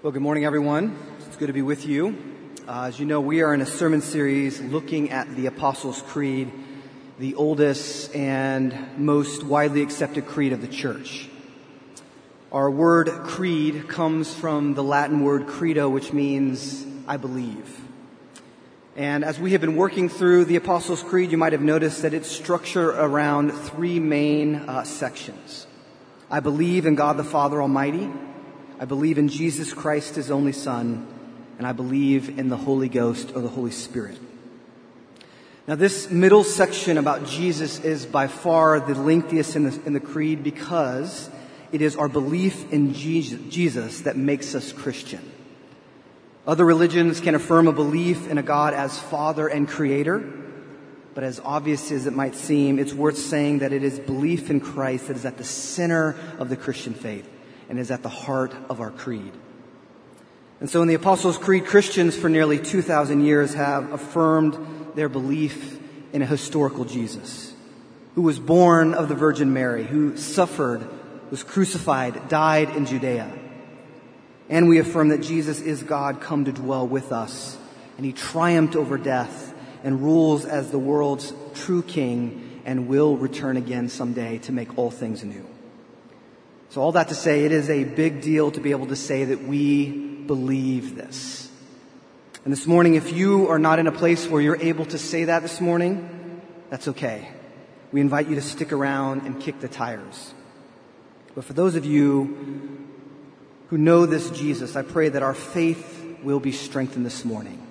Well, good morning, everyone. It's good to be with you. Uh, as you know, we are in a sermon series looking at the Apostles' Creed, the oldest and most widely accepted creed of the church. Our word creed comes from the Latin word credo, which means I believe. And as we have been working through the Apostles' Creed, you might have noticed that it's structured around three main uh, sections. I believe in God the Father Almighty. I believe in Jesus Christ, his only Son, and I believe in the Holy Ghost or the Holy Spirit. Now, this middle section about Jesus is by far the lengthiest in the, in the creed because it is our belief in Jesus that makes us Christian. Other religions can affirm a belief in a God as Father and Creator, but as obvious as it might seem, it's worth saying that it is belief in Christ that is at the center of the Christian faith and is at the heart of our creed. And so in the Apostles' Creed, Christians for nearly 2,000 years have affirmed their belief in a historical Jesus who was born of the Virgin Mary, who suffered, was crucified, died in Judea. And we affirm that Jesus is God come to dwell with us, and he triumphed over death and rules as the world's true king and will return again someday to make all things new. So all that to say, it is a big deal to be able to say that we believe this. And this morning, if you are not in a place where you're able to say that this morning, that's okay. We invite you to stick around and kick the tires. But for those of you who know this Jesus, I pray that our faith will be strengthened this morning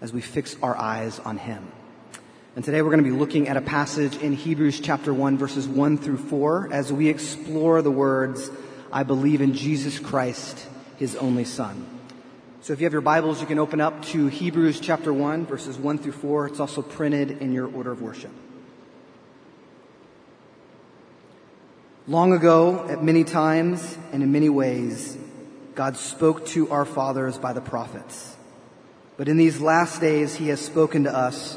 as we fix our eyes on him. And today we're going to be looking at a passage in Hebrews chapter 1 verses 1 through 4 as we explore the words, I believe in Jesus Christ, his only son. So if you have your Bibles, you can open up to Hebrews chapter 1 verses 1 through 4. It's also printed in your order of worship. Long ago, at many times and in many ways, God spoke to our fathers by the prophets. But in these last days, he has spoken to us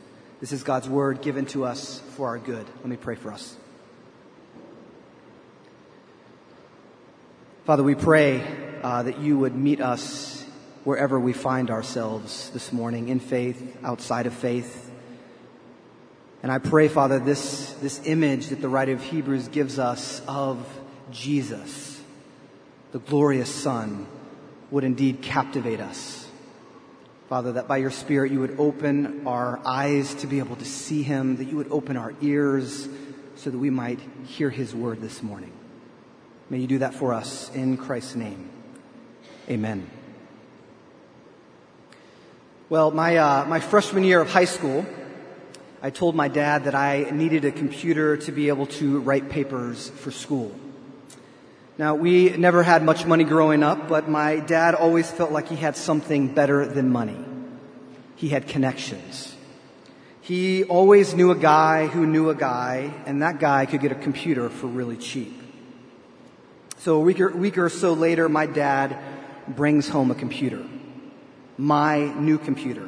This is God's word given to us for our good. Let me pray for us. Father, we pray uh, that you would meet us wherever we find ourselves this morning, in faith, outside of faith. And I pray, Father, this, this image that the writer of Hebrews gives us of Jesus, the glorious Son, would indeed captivate us. Father, that by your Spirit you would open our eyes to be able to see him, that you would open our ears so that we might hear his word this morning. May you do that for us in Christ's name. Amen. Well, my, uh, my freshman year of high school, I told my dad that I needed a computer to be able to write papers for school. Now, we never had much money growing up, but my dad always felt like he had something better than money. He had connections. He always knew a guy who knew a guy, and that guy could get a computer for really cheap. So a week or, week or so later, my dad brings home a computer. My new computer.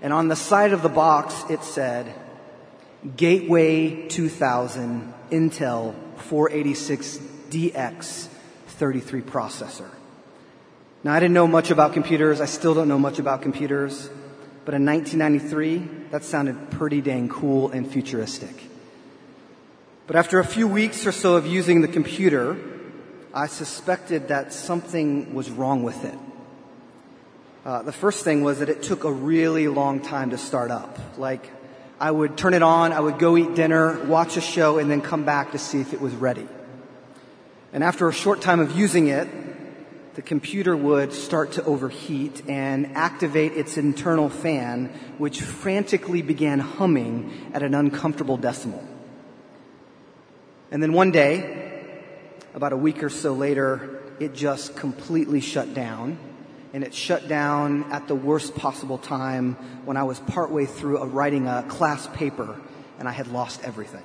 And on the side of the box, it said, Gateway 2000 Intel 486 DX33 processor. Now, I didn't know much about computers. I still don't know much about computers. But in 1993, that sounded pretty dang cool and futuristic. But after a few weeks or so of using the computer, I suspected that something was wrong with it. Uh, the first thing was that it took a really long time to start up. Like, I would turn it on, I would go eat dinner, watch a show, and then come back to see if it was ready. And after a short time of using it, the computer would start to overheat and activate its internal fan, which frantically began humming at an uncomfortable decibel. And then one day, about a week or so later, it just completely shut down and it shut down at the worst possible time when I was partway through a, writing a class paper and I had lost everything.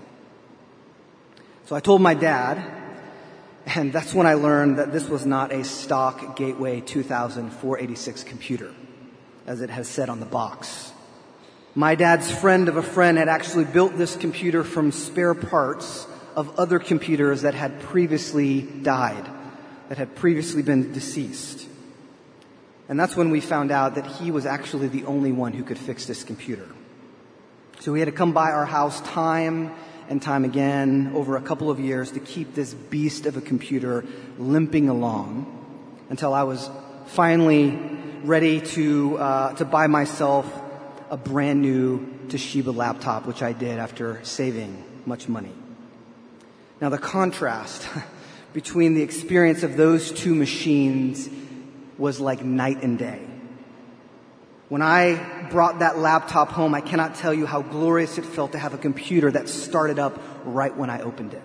So I told my dad, and that's when I learned that this was not a stock Gateway 2486 computer, as it has said on the box. My dad's friend of a friend had actually built this computer from spare parts of other computers that had previously died, that had previously been deceased. And that's when we found out that he was actually the only one who could fix this computer. So he had to come by our house time and time again over a couple of years to keep this beast of a computer limping along until I was finally ready to, uh, to buy myself a brand new Toshiba laptop, which I did after saving much money. Now the contrast between the experience of those two machines was like night and day. When I brought that laptop home, I cannot tell you how glorious it felt to have a computer that started up right when I opened it.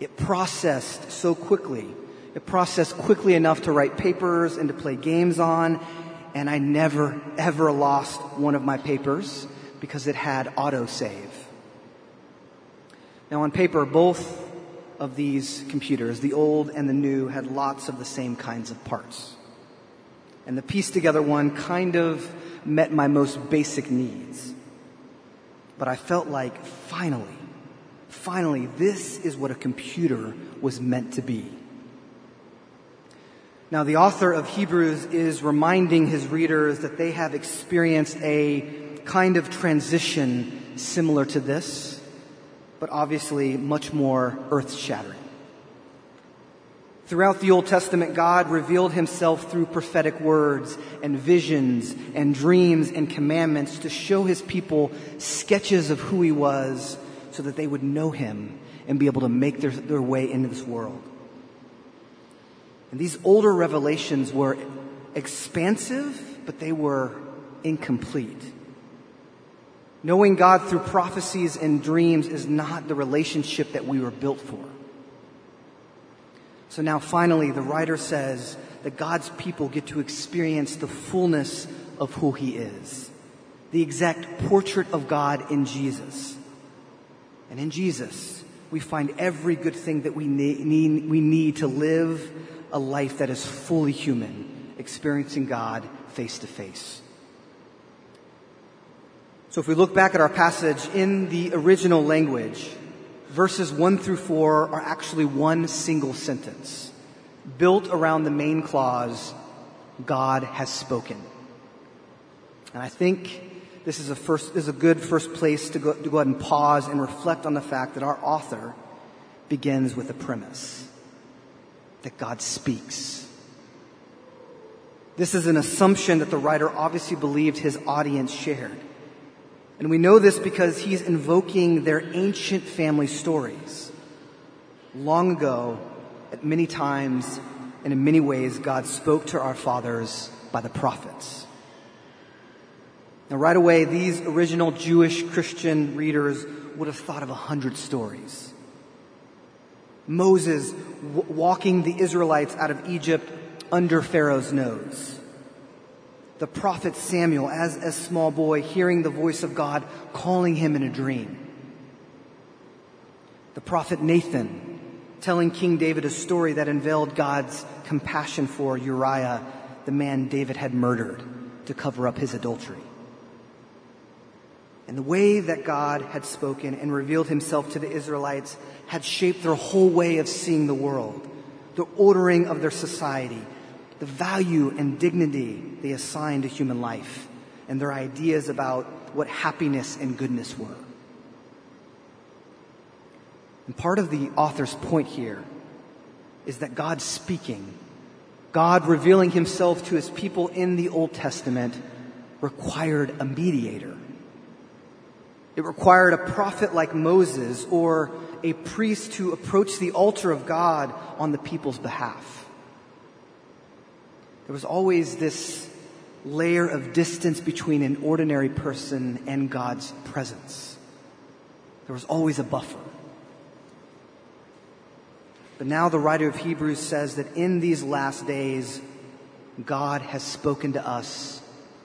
It processed so quickly. It processed quickly enough to write papers and to play games on. And I never, ever lost one of my papers because it had autosave. Now on paper, both of these computers, the old and the new, had lots of the same kinds of parts. And the piece together one kind of met my most basic needs. But I felt like finally, finally, this is what a computer was meant to be. Now, the author of Hebrews is reminding his readers that they have experienced a kind of transition similar to this, but obviously much more earth shattering. Throughout the Old Testament, God revealed himself through prophetic words and visions and dreams and commandments to show his people sketches of who he was so that they would know him and be able to make their, their way into this world. And these older revelations were expansive, but they were incomplete. Knowing God through prophecies and dreams is not the relationship that we were built for. So now finally, the writer says that God's people get to experience the fullness of who He is. The exact portrait of God in Jesus. And in Jesus, we find every good thing that we need, we need to live a life that is fully human, experiencing God face to face. So if we look back at our passage in the original language, verses 1 through 4 are actually one single sentence built around the main clause, God has spoken. And I think this is a first, is a good first place to go, to go ahead and pause and reflect on the fact that our author begins with a premise that God speaks. This is an assumption that the writer obviously believed his audience shared. And we know this because he's invoking their ancient family stories. Long ago, at many times and in many ways, God spoke to our fathers by the prophets. Now, right away, these original Jewish Christian readers would have thought of a hundred stories. Moses w- walking the Israelites out of Egypt under Pharaoh's nose the prophet Samuel as a small boy hearing the voice of God calling him in a dream. The prophet Nathan telling King David a story that unveiled God's compassion for Uriah, the man David had murdered to cover up his adultery. And the way that God had spoken and revealed himself to the Israelites had shaped their whole way of seeing the world, the ordering of their society, the value and dignity they assigned to human life and their ideas about what happiness and goodness were. And part of the author's point here is that God speaking, God revealing himself to his people in the Old Testament required a mediator. It required a prophet like Moses or a priest to approach the altar of God on the people's behalf. There was always this layer of distance between an ordinary person and God's presence. There was always a buffer. But now the writer of Hebrews says that in these last days, God has spoken to us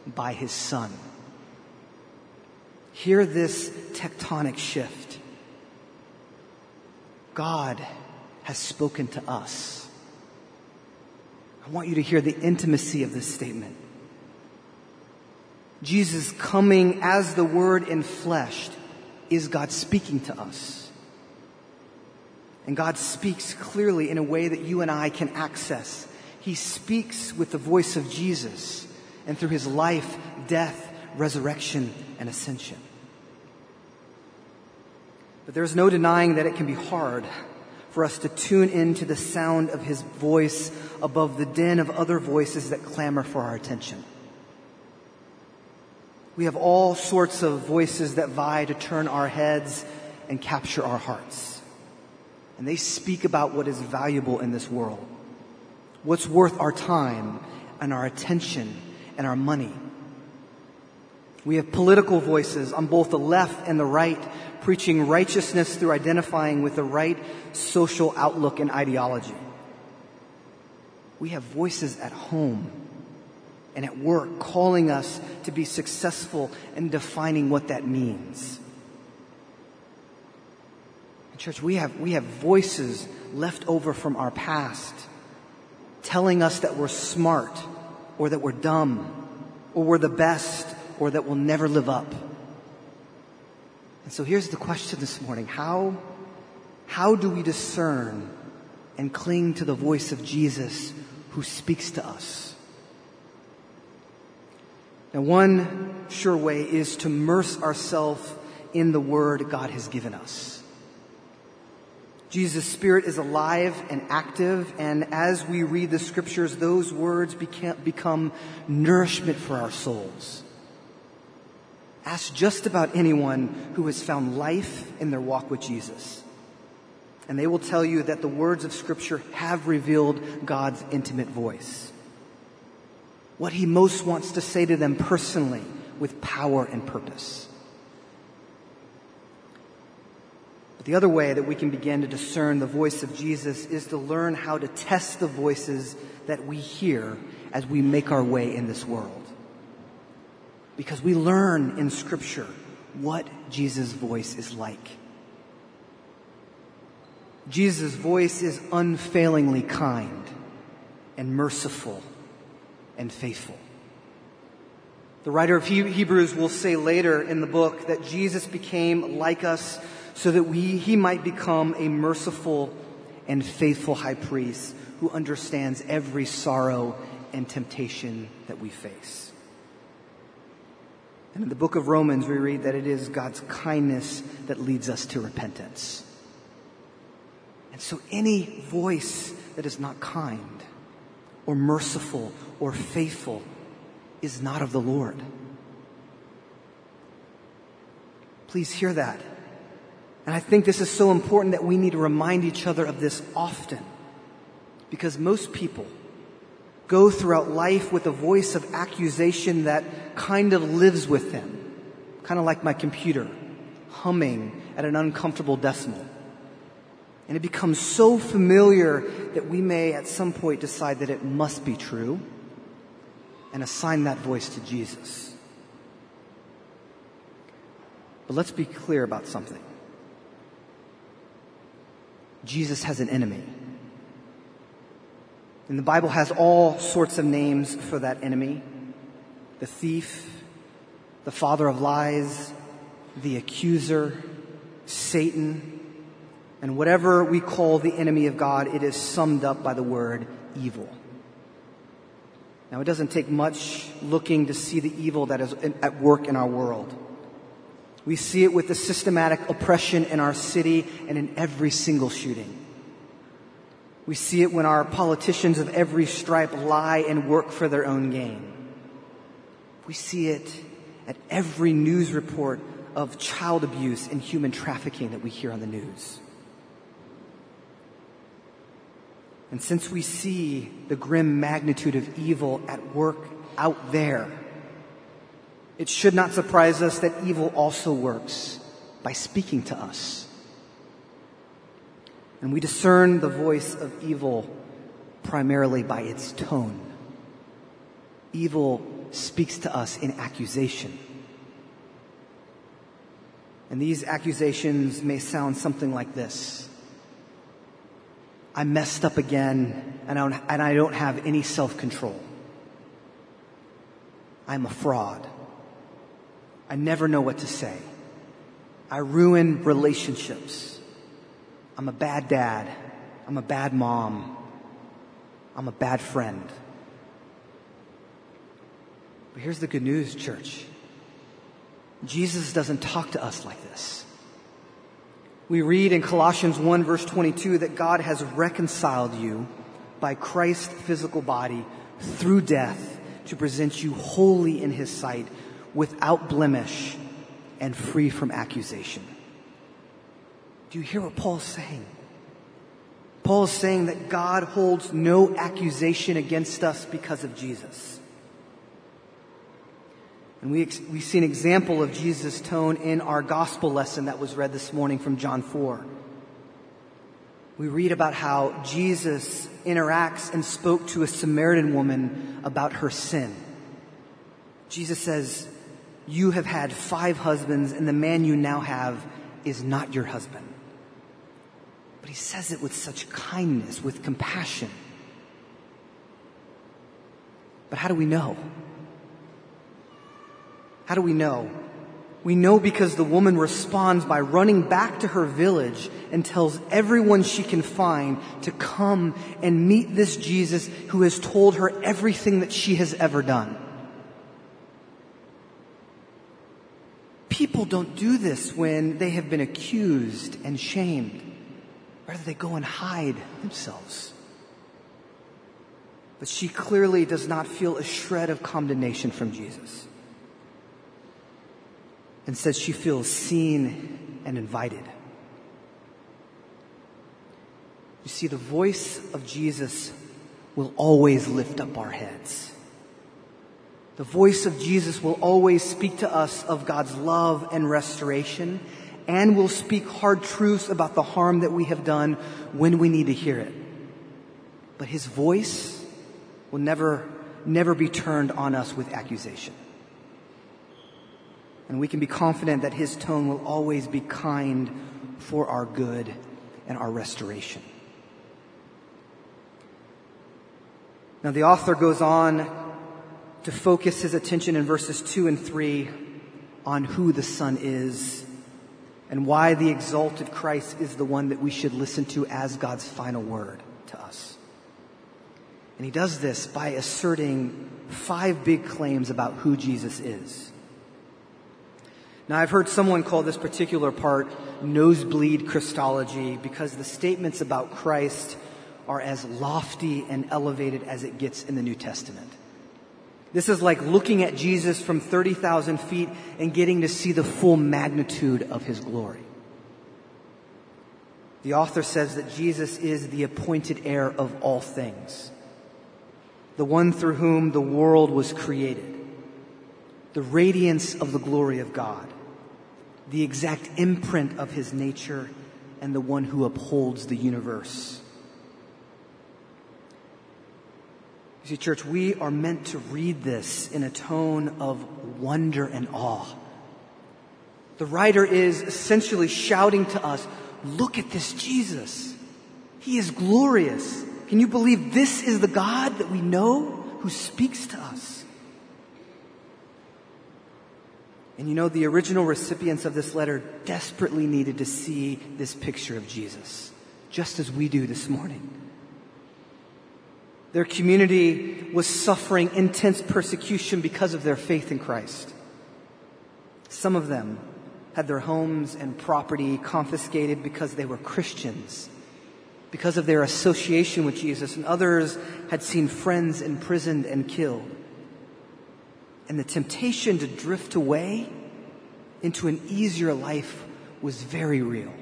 by his Son. Hear this tectonic shift. God has spoken to us. I want you to hear the intimacy of this statement. Jesus coming as the Word in flesh is God speaking to us. And God speaks clearly in a way that you and I can access. He speaks with the voice of Jesus and through his life, death, resurrection, and ascension. But there's no denying that it can be hard for us to tune in to the sound of his voice above the din of other voices that clamor for our attention. We have all sorts of voices that vie to turn our heads and capture our hearts. And they speak about what is valuable in this world, what's worth our time and our attention and our money. We have political voices on both the left and the right preaching righteousness through identifying with the right social outlook and ideology. We have voices at home and at work calling us to be successful and defining what that means. Church, we have, we have voices left over from our past telling us that we're smart or that we're dumb or we're the best or that we'll never live up. And so here's the question this morning. How, how do we discern and cling to the voice of Jesus who speaks to us? Now, one sure way is to immerse ourselves in the word God has given us. Jesus' Spirit is alive and active, and as we read the scriptures, those words become nourishment for our souls. Ask just about anyone who has found life in their walk with Jesus. And they will tell you that the words of Scripture have revealed God's intimate voice. What He most wants to say to them personally with power and purpose. But the other way that we can begin to discern the voice of Jesus is to learn how to test the voices that we hear as we make our way in this world. Because we learn in Scripture what Jesus' voice is like. Jesus' voice is unfailingly kind and merciful and faithful. The writer of Hebrews will say later in the book that Jesus became like us so that we, he might become a merciful and faithful high priest who understands every sorrow and temptation that we face. And in the book of Romans, we read that it is God's kindness that leads us to repentance. And so any voice that is not kind or merciful or faithful is not of the Lord. Please hear that. And I think this is so important that we need to remind each other of this often. Because most people go throughout life with a voice of accusation that kind of lives with them, kind of like my computer, humming at an uncomfortable decibel. And it becomes so familiar that we may at some point decide that it must be true and assign that voice to Jesus. But let's be clear about something. Jesus has an enemy. And the Bible has all sorts of names for that enemy the thief, the father of lies, the accuser, Satan, and whatever we call the enemy of God, it is summed up by the word evil. Now, it doesn't take much looking to see the evil that is at work in our world. We see it with the systematic oppression in our city and in every single shooting. We see it when our politicians of every stripe lie and work for their own gain. We see it at every news report of child abuse and human trafficking that we hear on the news. And since we see the grim magnitude of evil at work out there, it should not surprise us that evil also works by speaking to us. And we discern the voice of evil primarily by its tone. Evil speaks to us in accusation. And these accusations may sound something like this. I messed up again and I don't, and I don't have any self control. I'm a fraud. I never know what to say. I ruin relationships. I'm a bad dad. I'm a bad mom. I'm a bad friend. But here's the good news, church. Jesus doesn't talk to us like this. We read in Colossians 1 verse 22 that God has reconciled you by Christ's physical body through death to present you holy in his sight without blemish and free from accusation. Do you hear what Paul's saying? Paul is saying that God holds no accusation against us because of Jesus. And we, we see an example of Jesus' tone in our gospel lesson that was read this morning from John 4. We read about how Jesus interacts and spoke to a Samaritan woman about her sin. Jesus says, You have had five husbands, and the man you now have is not your husband. But he says it with such kindness, with compassion. But how do we know? How do we know? We know because the woman responds by running back to her village and tells everyone she can find to come and meet this Jesus who has told her everything that she has ever done. People don't do this when they have been accused and shamed. Rather, they go and hide themselves. But she clearly does not feel a shred of condemnation from Jesus and says she feels seen and invited. You see, the voice of Jesus will always lift up our heads. The voice of Jesus will always speak to us of God's love and restoration and will speak hard truths about the harm that we have done when we need to hear it. But his voice will never, never be turned on us with accusation. And we can be confident that his tone will always be kind for our good and our restoration. Now, the author goes on to focus his attention in verses 2 and 3 on who the Son is and why the exalted Christ is the one that we should listen to as God's final word to us. And he does this by asserting five big claims about who Jesus is. Now, I've heard someone call this particular part nosebleed Christology because the statements about Christ are as lofty and elevated as it gets in the New Testament. This is like looking at Jesus from 30,000 feet and getting to see the full magnitude of his glory. The author says that Jesus is the appointed heir of all things, the one through whom the world was created, the radiance of the glory of God the exact imprint of his nature and the one who upholds the universe. You see, church, we are meant to read this in a tone of wonder and awe. The writer is essentially shouting to us, look at this Jesus. He is glorious. Can you believe this is the God that we know who speaks to us? And you know, the original recipients of this letter desperately needed to see this picture of Jesus, just as we do this morning. Their community was suffering intense persecution because of their faith in Christ. Some of them had their homes and property confiscated because they were Christians, because of their association with Jesus, and others had seen friends imprisoned and killed. And the temptation to drift away into an easier life was very real.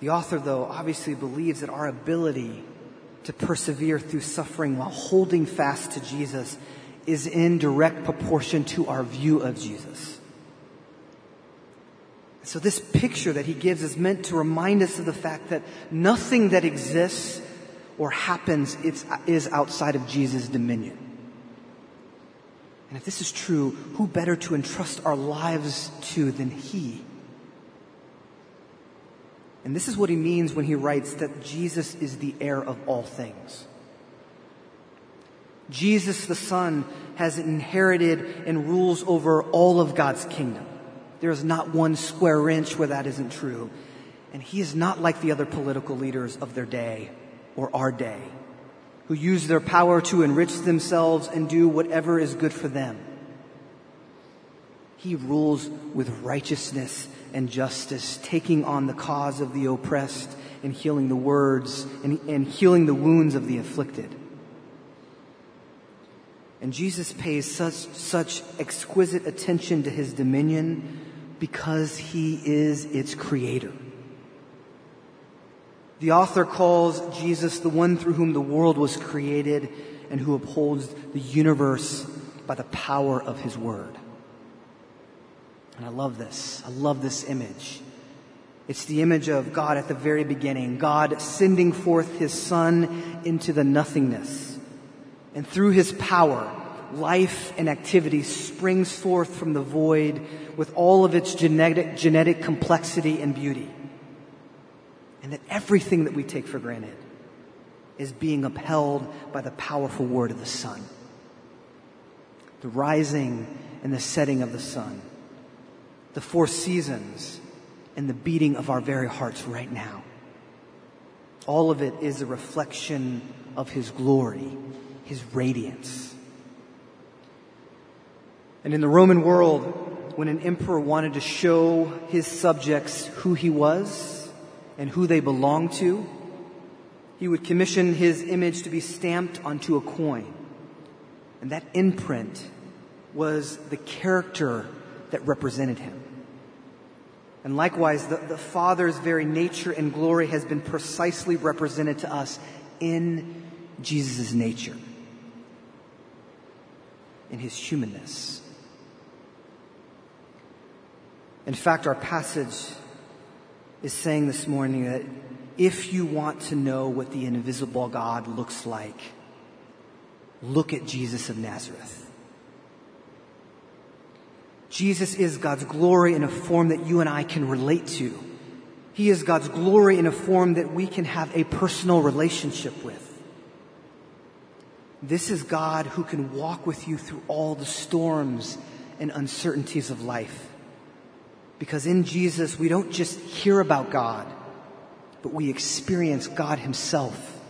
The author, though, obviously believes that our ability to persevere through suffering while holding fast to Jesus is in direct proportion to our view of Jesus. So this picture that he gives is meant to remind us of the fact that nothing that exists or happens is outside of Jesus' dominion. And if this is true, who better to entrust our lives to than He? And this is what he means when he writes that Jesus is the heir of all things. Jesus the Son has inherited and rules over all of God's kingdom. There is not one square inch where that isn't true. And he is not like the other political leaders of their day or our day who use their power to enrich themselves and do whatever is good for them. He rules with righteousness and justice, taking on the cause of the oppressed and healing the words and, and healing the wounds of the afflicted. And Jesus pays such, such exquisite attention to his dominion because he is its creator. The author calls Jesus the one through whom the world was created and who upholds the universe by the power of his word. And I love this. I love this image. It's the image of God at the very beginning, God sending forth his son into the nothingness. And through his power, life and activity springs forth from the void with all of its genetic, genetic complexity and beauty. And that everything that we take for granted is being upheld by the powerful word of the Son. The rising and the setting of the sun the four seasons, and the beating of our very hearts right now. All of it is a reflection of His glory, His radiance. And in the Roman world, when an emperor wanted to show his subjects who he was and who they belonged to, he would commission his image to be stamped onto a coin. And that imprint was the character that represented him. And likewise, the, the Father's very nature and glory has been precisely represented to us in Jesus' nature, in his humanness. In fact, our passage is saying this morning that if you want to know what the invisible God looks like, look at Jesus of Nazareth. Jesus is God's glory in a form that you and I can relate to. He is God's glory in a form that we can have a personal relationship with. This is God who can walk with you through all the storms and uncertainties of life. Because in Jesus, we don't just hear about God, but we experience God Himself.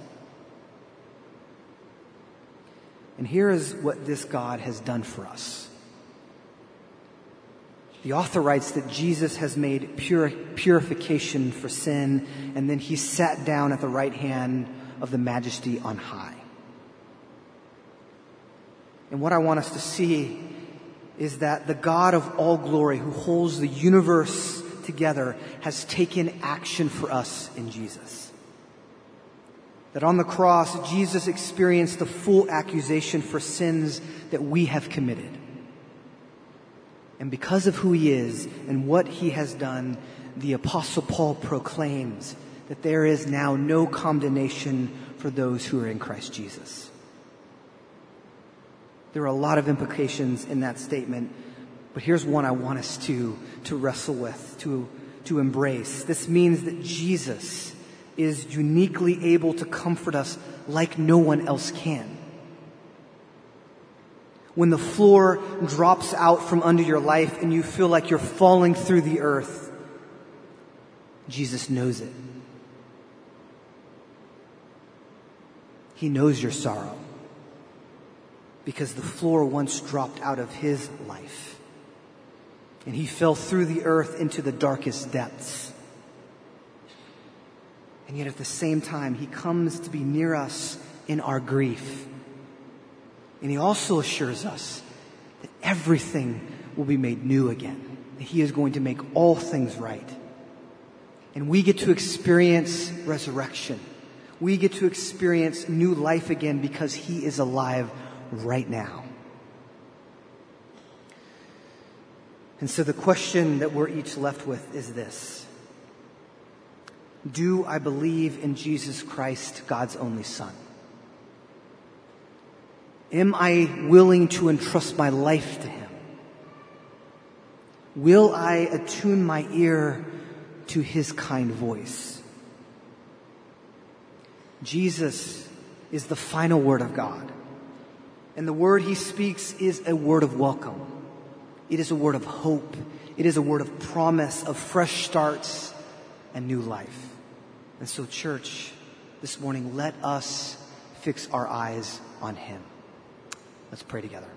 And here is what this God has done for us. The author writes that Jesus has made purification for sin, and then he sat down at the right hand of the majesty on high. And what I want us to see is that the God of all glory, who holds the universe together, has taken action for us in Jesus. That on the cross, Jesus experienced the full accusation for sins that we have committed. And because of who he is and what he has done, the apostle Paul proclaims that there is now no condemnation for those who are in Christ Jesus. There are a lot of implications in that statement, but here's one I want us to, to wrestle with, to, to embrace. This means that Jesus is uniquely able to comfort us like no one else can when the floor drops out from under your life and you feel like you're falling through the earth, Jesus knows it. He knows your sorrow because the floor once dropped out of his life and he fell through the earth into the darkest depths. And yet at the same time, he comes to be near us in our grief and he also assures us that everything will be made new again, that he is going to make all things right. And we get to experience resurrection. We get to experience new life again because he is alive right now. And so the question that we're each left with is this. Do I believe in Jesus Christ, God's only Son? Am I willing to entrust my life to Him? Will I attune my ear to His kind voice? Jesus is the final word of God. And the word He speaks is a word of welcome. It is a word of hope. It is a word of promise, of fresh starts and new life. And so, church, this morning, let us fix our eyes on Him. Let's pray together.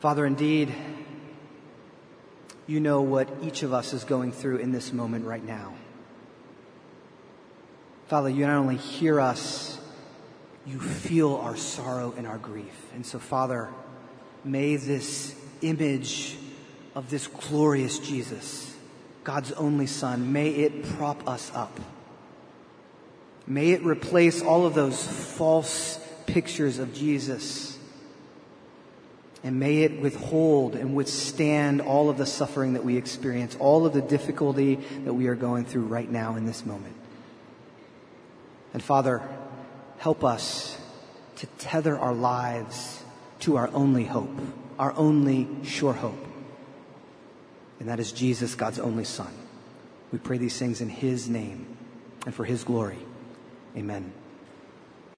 Father, indeed, you know what each of us is going through in this moment right now. Father, you not only hear us, you feel our sorrow and our grief. And so, Father, may this image of this glorious Jesus, God's only Son, may it prop us up. May it replace all of those false pictures of Jesus. And may it withhold and withstand all of the suffering that we experience, all of the difficulty that we are going through right now in this moment. And Father, help us to tether our lives to our only hope, our only sure hope. And that is Jesus, God's only Son. We pray these things in His name and for His glory. Amen.